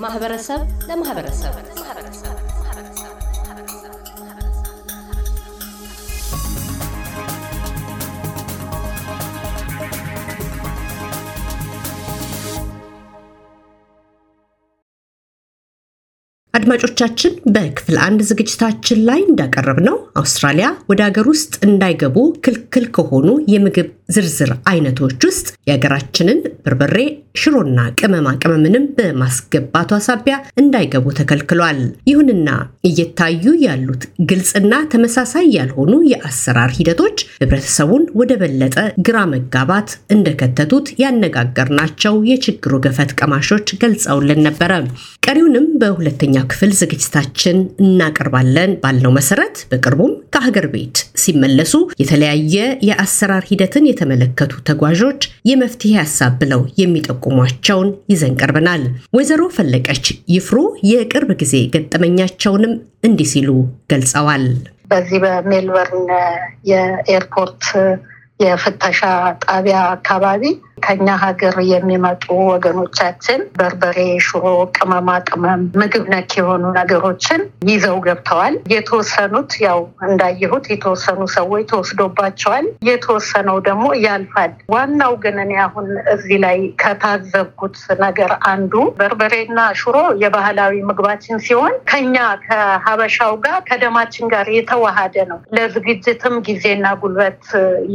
ከማህበረሰብ ለማህበረሰብ አድማጮቻችን በክፍል አንድ ዝግጅታችን ላይ እንዳቀረብ ነው አውስትራሊያ ወደ ሀገር ውስጥ እንዳይገቡ ክልክል ከሆኑ የምግብ ዝርዝር አይነቶች ውስጥ የሀገራችንን በርበሬ፣ ሽሮና ቅመማ ቅመምንም በማስገባቷ ሳቢያ እንዳይገቡ ተከልክሏል። ይሁንና እየታዩ ያሉት ግልጽና ተመሳሳይ ያልሆኑ የአሰራር ሂደቶች ህብረተሰቡን ወደ በለጠ ግራ መጋባት እንደከተቱት ያነጋገርናቸው የችግሩ ገፈት ቀማሾች ገልጸውልን ነበረ። ቀሪውንም በሁለተኛ ክፍል ዝግጅታችን እናቀርባለን ባልነው መሰረት በቅርቡም ከሀገር ቤት ሲመለሱ የተለያየ የአሰራር ሂደትን የተመለከቱ ተጓዦች የመፍትሄ ሀሳብ ብለው የሚጠቁሟቸውን ይዘን ቀርበናል። ወይዘሮ ፈለቀች ይፍሩ የቅርብ ጊዜ ገጠመኛቸውንም እንዲህ ሲሉ ገልጸዋል። በዚህ በሜልበርን የኤርፖርት የፍተሻ ጣቢያ አካባቢ ከኛ ሀገር የሚመጡ ወገኖቻችን በርበሬ፣ ሽሮ፣ ቅመማ ቅመም፣ ምግብ ነክ የሆኑ ነገሮችን ይዘው ገብተዋል። የተወሰኑት ያው እንዳየሁት የተወሰኑ ሰዎች ተወስዶባቸዋል። የተወሰነው ደግሞ ያልፋል። ዋናው ግን እኔ አሁን እዚህ ላይ ከታዘብኩት ነገር አንዱ በርበሬና ሽሮ የባህላዊ ምግባችን ሲሆን ከኛ ከሀበሻው ጋር ከደማችን ጋር የተዋሃደ ነው። ለዝግጅትም ጊዜና ጉልበት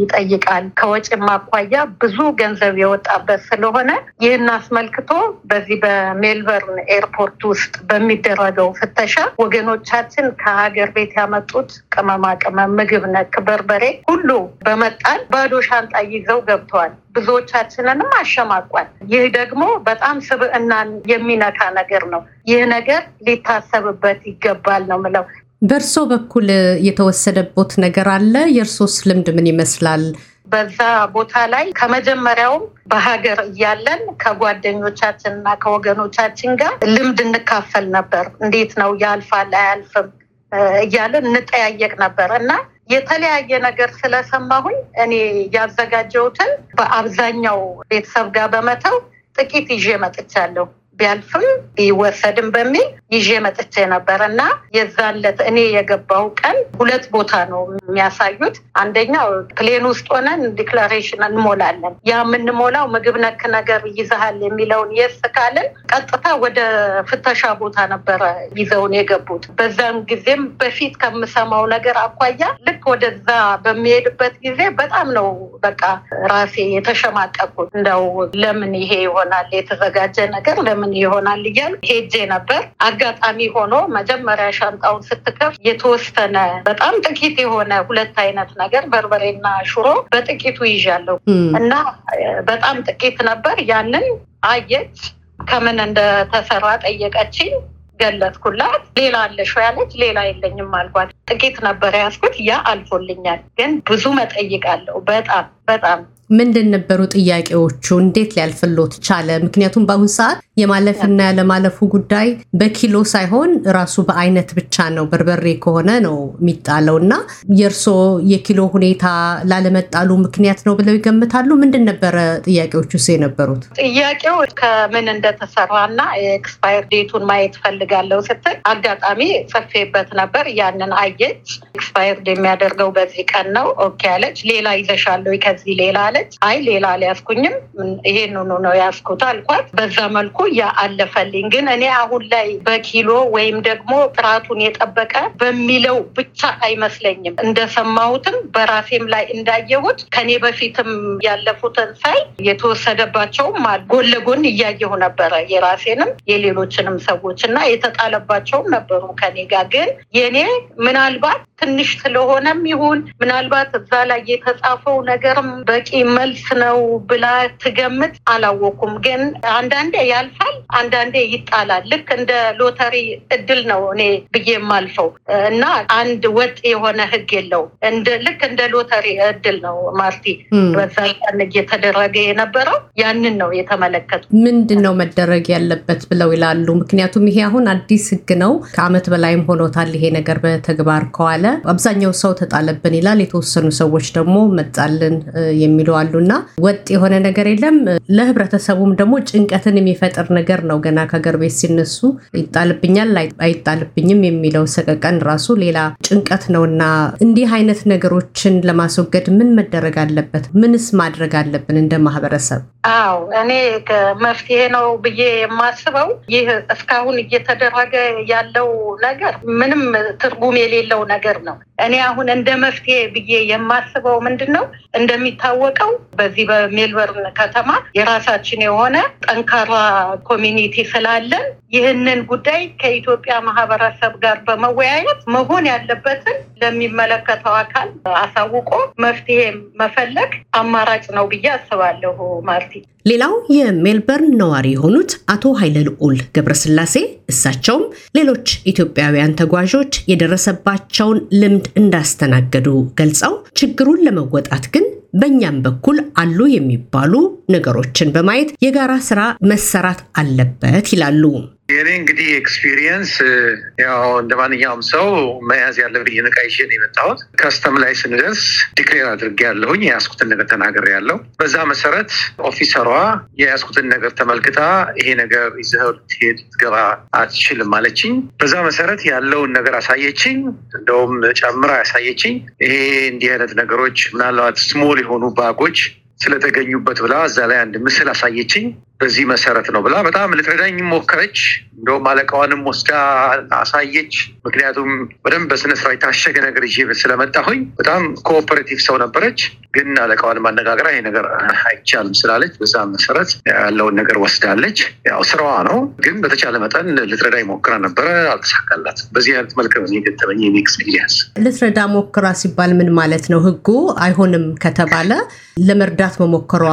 ይጠይቃል። ከወጪም አኳያ ብዙ ገንዘብ የወጣበት ስለሆነ ይህን አስመልክቶ በዚህ በሜልበርን ኤርፖርት ውስጥ በሚደረገው ፍተሻ ወገኖቻችን ከሀገር ቤት ያመጡት ቅመማ ቅመም፣ ምግብ ነክ፣ በርበሬ ሁሉ በመጣል ባዶ ሻንጣ ይዘው ገብተዋል። ብዙዎቻችንንም አሸማቋል። ይህ ደግሞ በጣም ስብዕናን የሚነካ ነገር ነው። ይህ ነገር ሊታሰብበት ይገባል ነው ምለው። በእርሶ በኩል የተወሰደቦት ነገር አለ? የእርሶስ ልምድ ምን ይመስላል? በዛ ቦታ ላይ ከመጀመሪያውም በሀገር እያለን ከጓደኞቻችን እና ከወገኖቻችን ጋር ልምድ እንካፈል ነበር። እንዴት ነው ያልፋል አያልፍም እያለን እንጠያየቅ ነበር እና የተለያየ ነገር ስለሰማሁኝ እኔ ያዘጋጀሁትን በአብዛኛው ቤተሰብ ጋር በመተው ጥቂት ይዤ መጥቻለሁ። ቢያልፍም ቢወሰድም በሚል ይዤ መጥቼ ነበር እና የዛን ዕለት እኔ የገባው ቀን ሁለት ቦታ ነው የሚያሳዩት። አንደኛው plane ውስጥ ሆነን declaration እንሞላለን። ያ የምንሞላው ምግብ ነክ ነገር ይዘሃል የሚለውን yes ካልን ቀጥታ ወደ ፍተሻ ቦታ ነበረ ይዘውን የገቡት። በዛን ጊዜም በፊት ከምሰማው ነገር አኳያ ልክ ወደዛ በሚሄድበት ጊዜ በጣም ነው በቃ ራሴ የተሸማቀቁት። እንደው ለምን ይሄ ይሆናል የተዘጋጀ ነገር ለምን ይሆናል እያል ሄጄ ነበር። አጋጣሚ ሆኖ መጀመሪያ ሻንጣውን ስትከፍት የተወሰነ በጣም ጥቂት የሆነ ሁለት አይነት ነገር በርበሬና ሽሮ በጥቂቱ ይዣለሁ እና በጣም ጥቂት ነበር። ያንን አየች። ከምን እንደተሰራ ጠየቀችኝ። ገለጥኩላት። ሌላ አለሽ ያለች፣ ሌላ የለኝም አልኳት። ጥቂት ነበር ያዝኩት። ያ አልፎልኛል፣ ግን ብዙ መጠይቃለሁ። በጣም በጣም ምንድን ነበሩ ጥያቄዎቹ? እንዴት ሊያልፍሎት ቻለ? ምክንያቱም በአሁኑ ሰዓት የማለፍና ያለማለፉ ጉዳይ በኪሎ ሳይሆን ራሱ በአይነት ብቻ ነው። በርበሬ ከሆነ ነው የሚጣለው እና የእርሶ የኪሎ ሁኔታ ላለመጣሉ ምክንያት ነው ብለው ይገምታሉ? ምንድን ነበረ ጥያቄዎቹ ስ የነበሩት? ጥያቄው ከምን እንደተሰራ እና expire date ኡን ማየት ፈልጋለሁ ስትል አጋጣሚ ጽፌበት ነበር። ያንን አየች። expired የሚያደርገው በዚህ ቀን ነው okay አለች። ሌላ ይዘሻለሁ ከዚህ ሌላ አለች። አይ ሌላ አልያዝኩኝም ይሄንኑ ነው ያዝኩት አልኳት። በዛ መልኩ ያ አለፈልኝ። ግን እኔ አሁን ላይ በኪሎ ወይም ደግሞ ጥራቱን የጠበቀ በሚለው ብቻ አይመስለኝም። እንደሰማሁትም በራሴም ላይ እንዳየሁት ከኔ በፊትም ያለፉትን ሳይ የተወሰደባቸውም ጎን ለጎን እያየሁ ነበረ የራሴንም የሌሎችንም ሰዎች እና የተጣለባቸውም ነበሩ ከኔ ጋር ግን የኔ ምናልባት ትንሽ ስለሆነም ይሁን ምናልባት እዛ ላይ የተጻፈው ነገርም በቂ መልስ ነው ብላ ትገምት አላወኩም። ግን አንዳንዴ ያልፋል፣ አንዳንዴ ይጣላል። ልክ እንደ ሎተሪ እድል ነው እኔ ብዬ የማልፈው እና አንድ ወጥ የሆነ ህግ የለው። ልክ እንደ ሎተሪ እድል ነው ማርቲ። በዛ ቀን እየተደረገ የነበረው ያንን ነው የተመለከቱ። ምንድን ነው መደረግ ያለበት ብለው ይላሉ? ምክንያቱም ይሄ አሁን አዲስ ህግ ነው። ከአመት በላይም ሆኖታል ይሄ ነገር በተግባር ከዋለ አብዛኛው ሰው ተጣለብን ይላል። የተወሰኑ ሰዎች ደግሞ መጣልን የሚሉ አሉ እና ወጥ የሆነ ነገር የለም ለህብረተሰቡም ደግሞ ጭንቀትን የሚፈጥር ነገር ነው። ገና ከሀገር ቤት ሲነሱ ይጣልብኛል አይጣልብኝም የሚለው ሰቀቀን ራሱ ሌላ ጭንቀት ነው እና እንዲህ አይነት ነገሮችን ለማስወገድ ምን መደረግ አለበት? ምንስ ማድረግ አለብን እንደ ማህበረሰብ? አዎ እኔ መፍትሄ ነው ብዬ የማስበው ይህ እስካሁን እየተደረገ ያለው ነገር ምንም ትርጉም የሌለው ነገር ነው። እኔ አሁን እንደ መፍትሄ ብዬ የማስበው ምንድን ነው፣ እንደሚታወቀው በዚህ በሜልበርን ከተማ የራሳችን የሆነ ጠንካራ community ስላለን ይህንን ጉዳይ ከኢትዮጵያ ማህበረሰብ ጋር በመወያየት መሆን ያለበትን ለሚመለከተው አካል አሳውቆ መፍትሄ መፈለግ አማራጭ ነው ብዬ አስባለሁ። ማርቲ ሌላው የሜልበርን ነዋሪ የሆኑት አቶ ኃይለ ልዑል ገብረስላሴ እሳቸውም ሌሎች ኢትዮጵያውያን ተጓዦች የደረሰባቸውን ልምድ እንዳስተናገዱ ገልጸው ችግሩን ለመወጣት ግን በእኛም በኩል አሉ የሚባሉ ነገሮችን በማየት የጋራ ስራ መሰራት አለበት ይላሉ። የኔ እንግዲህ experience ያው እንደ ማንኛውም ሰው መያዝ ያለብኝን ዕቃ ይዤ የመጣሁት። custom ላይ ስንደርስ declare አድርጌ ያለሁኝ የያዝኩትን ነገር ተናግሬ ያለው። በዛ መሰረት officer ዋ የያዝኩትን ነገር ተመልክታ ይሄ ነገር ይዘኸው ልትሄድ ልትገባ አትችልም አለችኝ። በዛ መሰረት ያለውን ነገር አሳየችኝ። እንደውም ጨምራ ያሳየችኝ ይሄ እንዲህ አይነት ነገሮች ምናልባት small የሆኑ bug ኦች ስለተገኙበት ብላ እዛ ላይ አንድ ምስል አሳየችኝ። በዚህ መሰረት ነው ብላ በጣም ልትረዳኝ ሞከረች። እንደውም አለቃዋንም ወስዳ አሳየች። ምክንያቱም በደንብ በስነስርዓት የታሸገ ነገር ይዤ ስለመጣሁኝ በጣም cooperative ሰው ነበረች። ግን አለቃዋን ማነጋገር ይሄ ነገር አይቻልም ስላለች በዛ መሰረት ያለውን ነገር ወስዳለች። ያው ስራዋ ነው፣ ግን በተቻለ መጠን ልትረዳኝ ሞክራ ነበረ፣ አልተሳካላት። በዚህ አይነት መልክ ነው የገጠመኝ experience። ልትረዳ ሞክራ ሲባል ምን ማለት ነው? ህጉ አይሆንም ከተባለ ለመርዳት መሞከሯ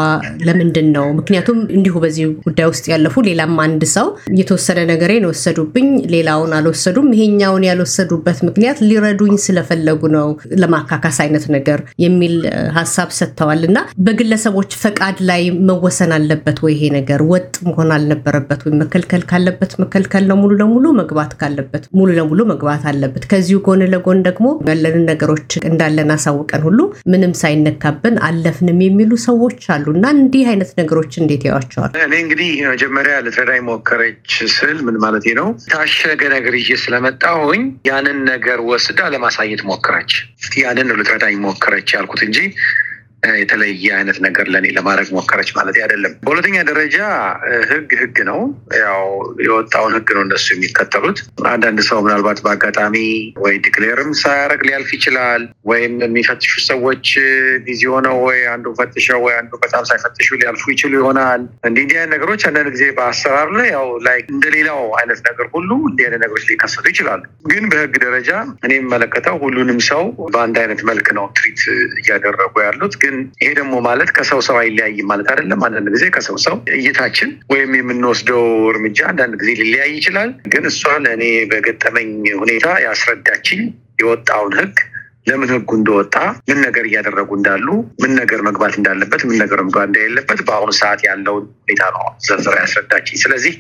ለምንድን ነው? ምክንያቱም እንዲሁ በዚህ ጉዳይ ውስጥ ያለፉ ሌላም አንድ ሰው የተወሰነ ነገሬን ወሰዱብኝ፣ ሌላውን አልወሰዱም። ይሄኛውን ያልወሰዱበት ምክንያት ሊረዱኝ ስለፈለጉ ነው፣ ለማካካስ አይነት ነገር የሚል ሀሳብ ሰጥተዋል። እና በግለሰቦች ፈቃድ ላይ መወሰን አለበት ወይ? ይሄ ነገር ወጥ መሆን አልነበረበት ወይ? መከልከል ካለበት መከልከል ነው ሙሉ ለሙሉ፣ መግባት ካለበት ሙሉ ለሙሉ መግባት አለበት። ከዚሁ ጎን ለጎን ደግሞ ያለንን ነገሮች እንዳለን አሳውቀን ሁሉ ምንም ሳይነካብን አለፍንም የሚሉ ሰዎች አሉ እና እንዲህ አይነት ነገሮች እንዴት ያዋቸዋል? እኔ እንግዲህ መጀመሪያ ልትረዳኝ ሞከረች ስል ምን ማለት ነው? ታሸገ ነገር ይዤ ስለመጣሁኝ ያንን ነገር ወስዳ ለማሳየት ሞከረች። ያንን ልትረዳኝ ሞከረች ያልኩት እንጂ የተለየ አይነት ነገር ለእኔ ለማድረግ ሞከረች ማለት አይደለም። በሁለተኛ ደረጃ ህግ ህግ ነው። ያው የወጣውን ህግ ነው እነሱ የሚከተሉት። አንዳንድ ሰው ምናልባት በአጋጣሚ ወይ declareም ሳያደርግ ሊያልፍ ይችላል፣ ወይም የሚፈትሹ ሰዎች busy ሆነው ወይ አንዱ ፈትሸው ወይ አንዱ በጣም ሳይፈትሹ ሊያልፉ ይችሉ ይሆናል። እንዲህ እንዲህ ነገሮች አንዳንድ ጊዜ በአሰራር ላይ ያው ላይ እንደሌላው አይነት ነገር ሁሉ እንዲህ አይነት ነገሮች ሊከሰቱ ይችላሉ። ግን በህግ ደረጃ እኔ የምመለከተው ሁሉንም ሰው በአንድ አይነት መልክ ነው ትሪት እያደረጉ ያሉት ግን ይሄ ደግሞ ማለት ከሰው ሰው አይለያይም ማለት አይደለም። አንዳንድ ጊዜ ከሰው ሰው እይታችን ወይም የምንወስደው እርምጃ አንዳንድ ጊዜ ሊለያይ ይችላል። ግን እሷ ለእኔ በገጠመኝ ሁኔታ ያስረዳችኝ የወጣውን ህግ ለምን ህጉ እንደወጣ ምን ነገር እያደረጉ እንዳሉ ምን ነገር መግባት እንዳለበት ምን ነገር መግባት እንደሌለበት በአሁኑ ሰዓት ያለውን ሁኔታ ነው ዘርዝራ ያስረዳችኝ። ስለዚህ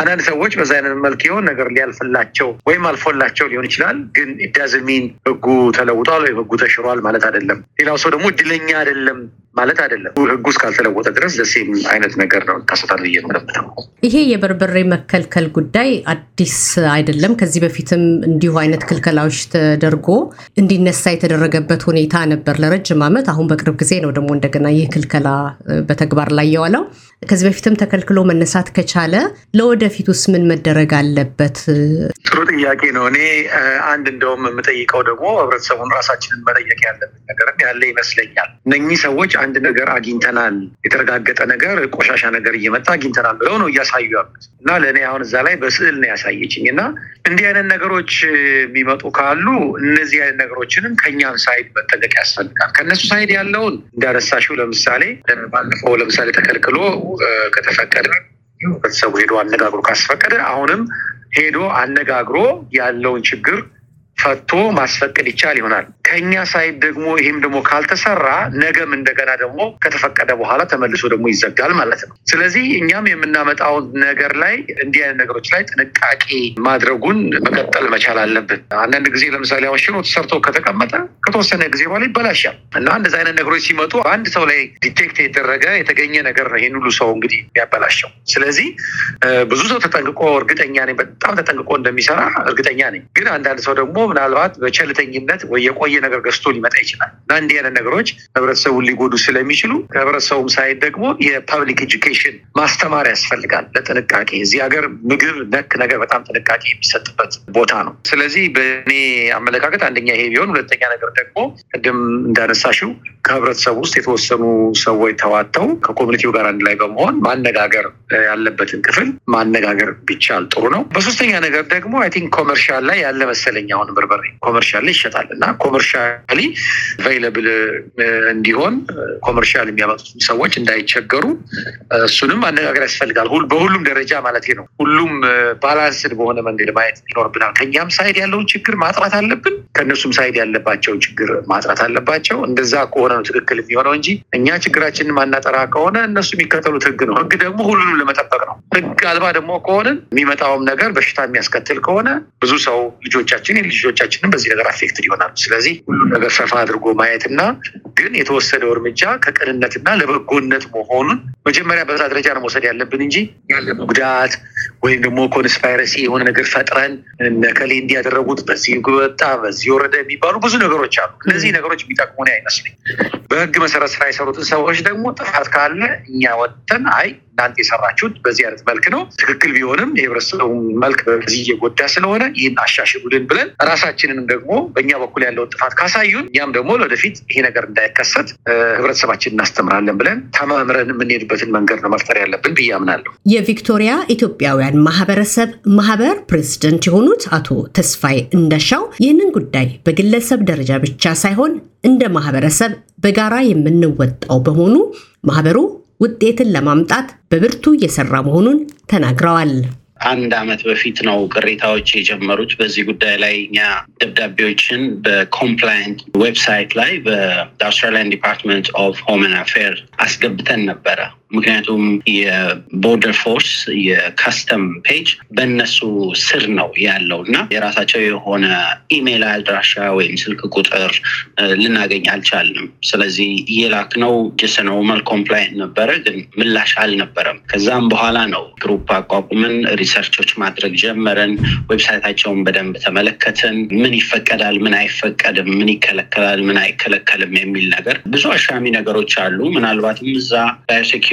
አንዳንድ ሰዎች በዛ አይነት መልክ የሆን ነገር ሊያልፍላቸው ወይም አልፎላቸው ሊሆን ይችላል። ግን ዳዝሚን ህጉ ተለውጧል ወይም ህጉ ተሽሯል ማለት አይደለም። ሌላው ሰው ደግሞ እድለኛ አይደለም ማለት አይደለም። ህጉ እስካልተለወጠ ድረስ ደሴም አይነት ነገር ነው ይከሰታል ብዬ ነው። ይሄ የበርበሬ መከልከል ጉዳይ አዲስ አይደለም። ከዚህ በፊትም እንዲሁ አይነት ክልከላዎች ተደርጎ እንዲነሳ የተደረገበት ሁኔታ ነበር ለረጅም ዓመት። አሁን በቅርብ ጊዜ ነው ደግሞ እንደገና ይህ ክልከላ በተግባር ላይ የዋለው። ከዚህ በፊትም ተከልክሎ መነሳት ከቻለ ለወደፊቱስ ምን መደረግ አለበት? ጥሩ ጥያቄ ነው። እኔ አንድ እንደውም የምጠይቀው ደግሞ ህብረተሰቡን ራሳችንን መጠየቅ ያለብን ነገርም ያለ ይመስለኛል። እነኚህ ሰዎች አንድ ነገር አግኝተናል፣ የተረጋገጠ ነገር ቆሻሻ ነገር እየመጣ አግኝተናል ብለው ነው እያሳዩ ያሉት እና ለእኔ አሁን እዛ ላይ በስዕል ነው ያሳየችኝ እና እንዲህ አይነት ነገሮች የሚመጡ ካሉ እነዚህ አይነት ነገሮችንም ከኛም side መጠንቀቅ ያስፈልጋል። ከእነሱ side ያለውን እንዳነሳሽው ለምሳሌ ባለፈው ለምሳሌ ተከልክሎ ከተፈቀደ ህብረተሰቡ ሄዶ አነጋግሮ ካስፈቀደ አሁንም ሄዶ አነጋግሮ ያለውን ችግር ፈቶ ማስፈቀድ ይቻል ይሆናል። ከኛ ሳይድ ደግሞ ይህም ደግሞ ካልተሰራ ነገም እንደገና ደግሞ ከተፈቀደ በኋላ ተመልሶ ደግሞ ይዘጋል ማለት ነው። ስለዚህ እኛም የምናመጣውን ነገር ላይ እንዲህ አይነት ነገሮች ላይ ጥንቃቄ ማድረጉን መቀጠል መቻል አለብን። አንዳንድ ጊዜ ለምሳሌ አሁን ሽሮ ተሰርቶ ከተቀመጠ ከተወሰነ ጊዜ በኋላ ይበላሻል እና እንደዚህ አይነት ነገሮች ሲመጡ በአንድ ሰው ላይ detect የተደረገ የተገኘ ነገር ነው ይህን ሁሉ ሰው እንግዲህ የሚያበላሸው። ስለዚህ ብዙ ሰው ተጠንቅቆ እርግጠኛ ነኝ፣ በጣም ተጠንቅቆ እንደሚሰራ እርግጠኛ ነኝ። ግን አንዳንድ ሰው ደግሞ ምናልባት በቸልተኝነት ወይ የቆየ ነገር ገዝቶ ሊመጣ ይችላል እና እንዲህ አይነት ነገሮች ህብረተሰቡን ሊጎዱ ስለሚችሉ ከህብረተሰቡም side ደግሞ የ public education ማስተማር ያስፈልጋል ለጥንቃቄ። እዚህ ሀገር ምግብ ነክ ነገር በጣም ጥንቃቄ የሚሰጥበት ቦታ ነው። ስለዚህ በእኔ አመለካከት አንደኛ ይሄ ቢሆን፣ ሁለተኛ ነገር ደግሞ ቅድም እንዳነሳሽው ከህብረተሰቡ ውስጥ የተወሰኑ ሰዎች ተዋተው ከ community ው ጋር አንድ ላይ በመሆን ማነጋገር ያለበትን ክፍል ማነጋገር ቢቻል ጥሩ ነው። በሶስተኛ ነገር ደግሞ I think commercial ላይ ያለ መሰለኝ አሁን በርበሬ commercial ላይ ይሸጣል እና commercially available እንዲሆን commercial የሚያመጡት ሰዎች እንዳይቸገሩ እሱንም ማነጋገር ያስፈልጋል። በሁሉም ደረጃ ማለት ነው። ሁሉም balanced በሆነ መንገድ ማየት ይኖርብናል። ከኛም side ያለውን ችግር ማጥራት አለብን፣ ከእነሱም side ያለባቸውን ችግር ማጥራት አለባቸው። እንደዛ ከሆነ ነው ትክክል የሚሆነው እንጂ እኛ ችግራችንን ማናጠራ ከሆነ እነሱ የሚከተሉት ህግ ነው። ህግ ደግሞ ሁሉንም ለመጠበቅ ነው። ህግ አልባ ደግሞ ከሆንን የሚመጣውም ነገር በሽታ የሚያስከትል ከሆነ ብዙ ሰው ልጆቻችን ልጆቻችንን በዚህ ነገር affected ይሆናሉ። ስለዚህ ሁሉም ነገር ሰፋ አድርጎ ማየትና ግን የተወሰደው እርምጃ ከቅንነትና ለበጎነት መሆኑን መጀመሪያ በዛ ደረጃ ነው መውሰድ ያለብን እንጂ ያለ ጉዳት ወይም ደግሞ conspiracy የሆነ ነገር ፈጥረን እነከሌ እንዲህ ያደረጉት በዚህ ወጣ በዚህ ወረደ የሚባሉ ብዙ ነገሮች አሉ። እነዚህ ነገሮች የሚጠቅሙን አይመስለኝ። በህግ መሰረት ስራ የሰሩትን ሰዎች ደግሞ ጥፋት ካለ እኛ ወጥተን አይ እናንተ የሰራችሁት በዚህ አይነት መልክ ነው፣ ትክክል ቢሆንም የህብረተሰቡ መልክ በዚህ እየጎዳ ስለሆነ ይህን አሻሽሉልን ብለን ራሳችንንም ደግሞ በእኛ በኩል ያለውን ጥፋት ካሳዩን እኛም ደግሞ ለወደፊት ይሄ ነገር እንዳይከሰት ህብረተሰባችን እናስተምራለን ብለን ተማምረን የምንሄድበትን መንገድ ነው መፍጠር ያለብን ብዬ አምናለሁ። የቪክቶሪያ ኢትዮጵያውያን ማህበረሰብ ማህበር ፕሬዝደንት የሆኑት አቶ ተስፋይ እንደሻው ይህንን ጉዳይ በግለሰብ ደረጃ ብቻ ሳይሆን እንደ ማህበረሰብ በጋራ የምንወጣው በመሆኑ ማህበሩ ውጤትን ለማምጣት በብርቱ እየሰራ መሆኑን ተናግረዋል። አንድ አመት በፊት ነው ቅሬታዎች የጀመሩት በዚህ ጉዳይ ላይ እኛ ደብዳቤዎችን በ complaint website ላይ በ Australian Department of Home Affair አስገብተን ነበረ። ምክንያቱም የ Border Force የ custom page በእነሱ ስር ነው ያለው እና የራሳቸው የሆነ ኢሜይል አድራሻ ወይም ስልክ ቁጥር ልናገኝ አልቻልንም። ስለዚህ የላክነው just normal complaint ነበረ፣ ግን ምላሽ አልነበረም። ከዛም በኋላ ነው group አቋቁመን research ኦች ማድረግ ጀመረን። website ኣቸውን በደንብ ተመለከትን። ምን ይፈቀዳል፣ ምን አይፈቀድም፣ ምን ይከለከላል፣ ምን አይከለከልም የሚል ነገር ብዙ አሻሚ ነገሮች አሉ። ምናልባትም እዛ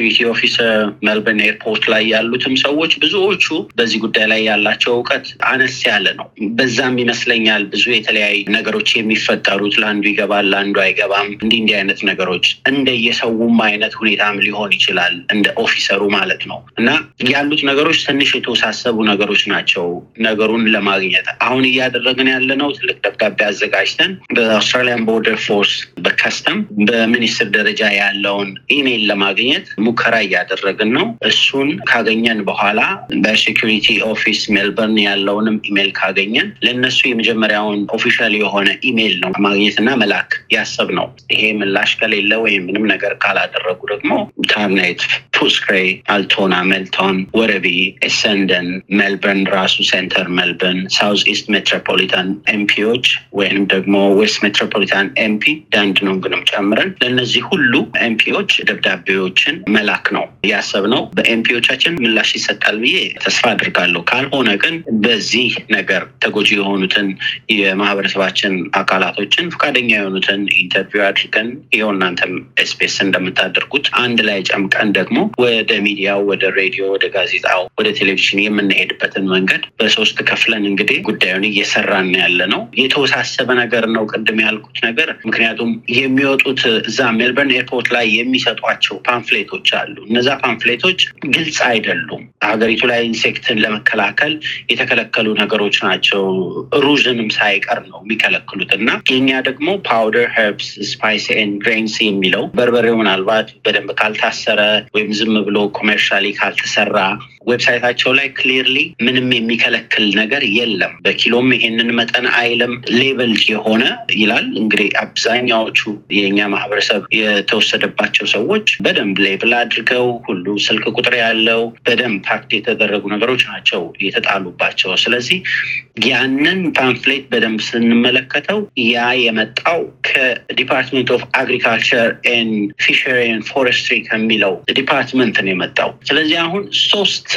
biosecurity officer ሜልበርን airport ላይ ያሉትም ሰዎች ብዙዎቹ በዚህ ጉዳይ ላይ ያላቸው እውቀት አነስ ያለ ነው። በዛም ይመስለኛል ብዙ የተለያዩ ነገሮች የሚፈጠሩት ለአንዱ ይገባል፣ ለአንዱ አይገባም። እንዲህ እንዲህ አይነት ነገሮች እንደየሰውም አይነት ሁኔታም ሊሆን ይችላል፣ እንደ officer ኡ ማለት ነው እና ያሉት ነገሮች ትንሽ የተወሳሰቡ ነገሮች ናቸው። ነገሩን ለማግኘት አሁን እያደረግን ያለነው ትልቅ ደብዳቤ አዘጋጅተን በ Australian Border Force በ custom በሚኒስትር ደረጃ ያለውን ኢሜይል ለማግኘት ሙከራ እያደረግን ነው። እሱን ካገኘን በኋላ በ security office ሜልበርን ያለውንም ኢሜይል ካገኘን ለእነሱ የመጀመሪያውን official የሆነ ኢሜይል ነው ማግኘትና መላክ ያሰብነው። ይሄ ምላሽ ከሌለ ወይም ምንም ነገር ካላደረጉ ደግሞ ታርኔት፣ ፉትስክሬ፣ አልቶና፣ ሜልቶን፣ ወረቢ፣ ኤሰንደን፣ ሜልበርን ራሱ center ሜልበርን፣ South East Metropolitan MP ዎች ወይም ደግሞ West Metropolitan MP ዳንድኖንግንም ጨምረን ለእነዚህ ሁሉ MP ዎች ደብዳቤዎችን መላክ ነው ያሰብነው። በ MP ዎቻችን ምላሽ ይሰጣል ብዬ ተስፋ አድርጋለሁ። ካልሆነ ግን በዚህ ነገር ተጎጂ የሆኑትን የማህበረሰባችን አካላቶችን ፈቃደኛ የሆኑትን interview አድርገን ይኸው እናንተም SBS እንደምታደርጉት አንድ ላይ ጨምቀን ደግሞ ወደ ሚዲያው፣ ወደ ሬዲዮ፣ ወደ ጋዜጣው፣ ወደ ቴሌቪዥን የምንሄድበትን መንገድ በሶስት ከፍለን እንግዲህ ጉዳዩን እየሰራን ያለ ነው። የተወሳሰበ ነገር ነው ቅድም ያልኩት ነገር ምክንያቱም የሚወጡት እዛ ሜልበርን airport ላይ የሚሰጧቸው pamphlet ኦች አሉ። እነዛ pamphlet ኦች ግልጽ አይደሉም። ሀገሪቱ ላይ insect ን ለመከላከል የተከለከሉ ነገሮች ናቸው። ሩዝንም ሳይቀር ነው የሚከለክሉት እና የኛ ደግሞ powder herbs spice and grains የሚለው በርበሬው ምናልባት በደንብ ካልታሰረ ወይም ዝም ብሎ commercially ካልተሰራ website ኣቸው ላይ clearly ምንም የሚከለክል ነገር የለም። በኪሎም ይሄንን መጠን አይልም። label የሆነ ይላል። እንግዲህ አብዛኛዎቹ የእኛ ማህበረሰብ የተወሰደባቸው ሰዎች በደንብ label አድርገው ሁሉ ስልክ ቁጥር ያለው በደንብ packed የተደረጉ ነገሮች ናቸው የተጣሉባቸው። ስለዚህ ያንን pamphlet በደንብ ስንመለከተው ያ የመጣው ከ department of agriculture and fishery and forestry ከሚለው department ነው የመጣው። ስለዚህ አሁን ሶስት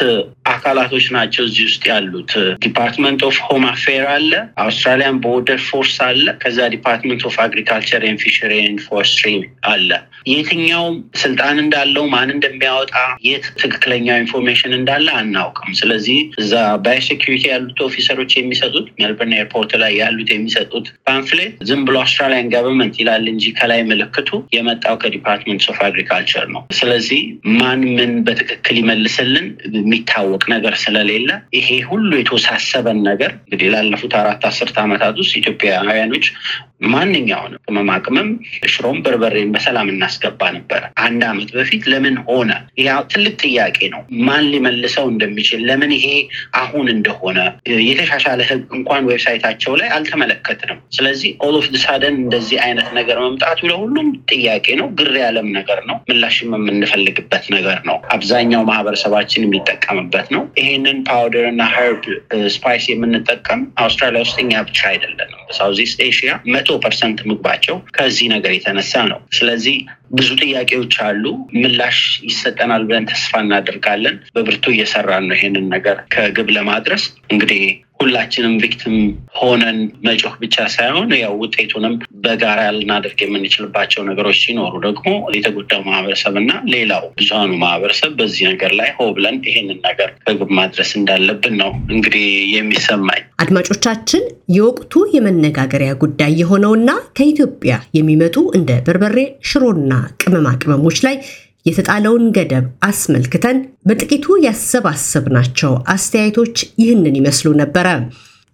አካላቶች ናቸው እዚህ ውስጥ ያሉት። department of home affair አለ፣ Australian Border Force አለ፣ ከዛ department of agriculture and fishery and forestry አለ። የትኛውም ስልጣን እንዳለው ማን እንደሚያወጣ የት ትክክለኛው information እንዳለ አናውቅም። ስለዚህ እዛ biosecurity ያሉት officer ኦች የሚሰጡት ሜልበርን airport ላይ ያሉት የሚሰጡት pamphlet ዝም ብሎ Australian government ይላል እንጂ ከላይ ምልክቱ የመጣው ከ department of agriculture ነው። ስለዚህ ማን ምን በትክክል ይመልስልን የሚታወቅ ነገር ስለሌለ ይሄ ሁሉ የተወሳሰበን ነገር እንግዲህ ላለፉት አራት አስርት ዓመታት ውስጥ ኢትዮጵያውያኖች ማንኛውንም ቅመማ ቅመም ሽሮም በርበሬን በሰላም እናስገባ ነበረ። አንድ አመት በፊት ለምን ሆነ? ያ ትልቅ ጥያቄ ነው። ማን ሊመልሰው እንደሚችል ለምን ይሄ አሁን እንደሆነ የተሻሻለ ህግ እንኳን website ኣቸው ላይ አልተመለከትንም። ስለዚህ all of sudden እንደዚህ አይነት ነገር መምጣቱ ለሁሉም ጥያቄ ነው። ግር ያለም ነገር ነው። ምላሽም የምንፈልግበት ነገር ነው። አብዛኛው ማህበረሰባችን የሚጠቀምበት ነው። ይሄንን powder እና herb spice የምንጠቀም አውስትራሊያ ውስጥ እኛ ብቻ አይደለንም። በሳውዝ ኤሽያ መቶ percent ምግባቸው ከዚህ ነገር የተነሳ ነው። ስለዚህ ብዙ ጥያቄዎች አሉ። ምላሽ ይሰጠናል ብለን ተስፋ እናደርጋለን። በብርቱ እየሰራን ነው ይሄንን ነገር ከግብ ለማድረስ እንግዲህ ሁላችንም ቪክቲም ሆነን መጮህ ብቻ ሳይሆን ያው ውጤቱንም በጋራ ልናደርግ የምንችልባቸው ነገሮች ሲኖሩ ደግሞ የተጎዳው ማህበረሰብ እና ሌላው ብዙሀኑ ማህበረሰብ በዚህ ነገር ላይ ሆ ብለን ይሄንን ነገር ከግብ ማድረስ እንዳለብን ነው እንግዲህ የሚሰማኝ። አድማጮቻችን፣ የወቅቱ የመነጋገሪያ ጉዳይ የሆነውና ከኢትዮጵያ የሚመጡ እንደ በርበሬ፣ ሽሮና ቅመማ ቅመሞች ላይ የተጣለውን ገደብ አስመልክተን በጥቂቱ ያሰባሰብናቸው አስተያየቶች ይህንን ይመስሉ ነበረ።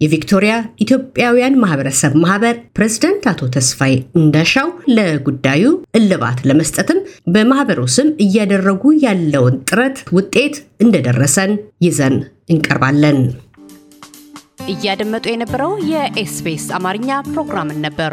የቪክቶሪያ ኢትዮጵያውያን ማህበረሰብ ማህበር ፕሬዝደንት አቶ ተስፋይ እንደሻው ለጉዳዩ እልባት ለመስጠትም በማህበሩ ስም እያደረጉ ያለውን ጥረት ውጤት እንደደረሰን ይዘን እንቀርባለን። እያደመጡ የነበረው የ SBS አማርኛ ፕሮግራምን ነበር።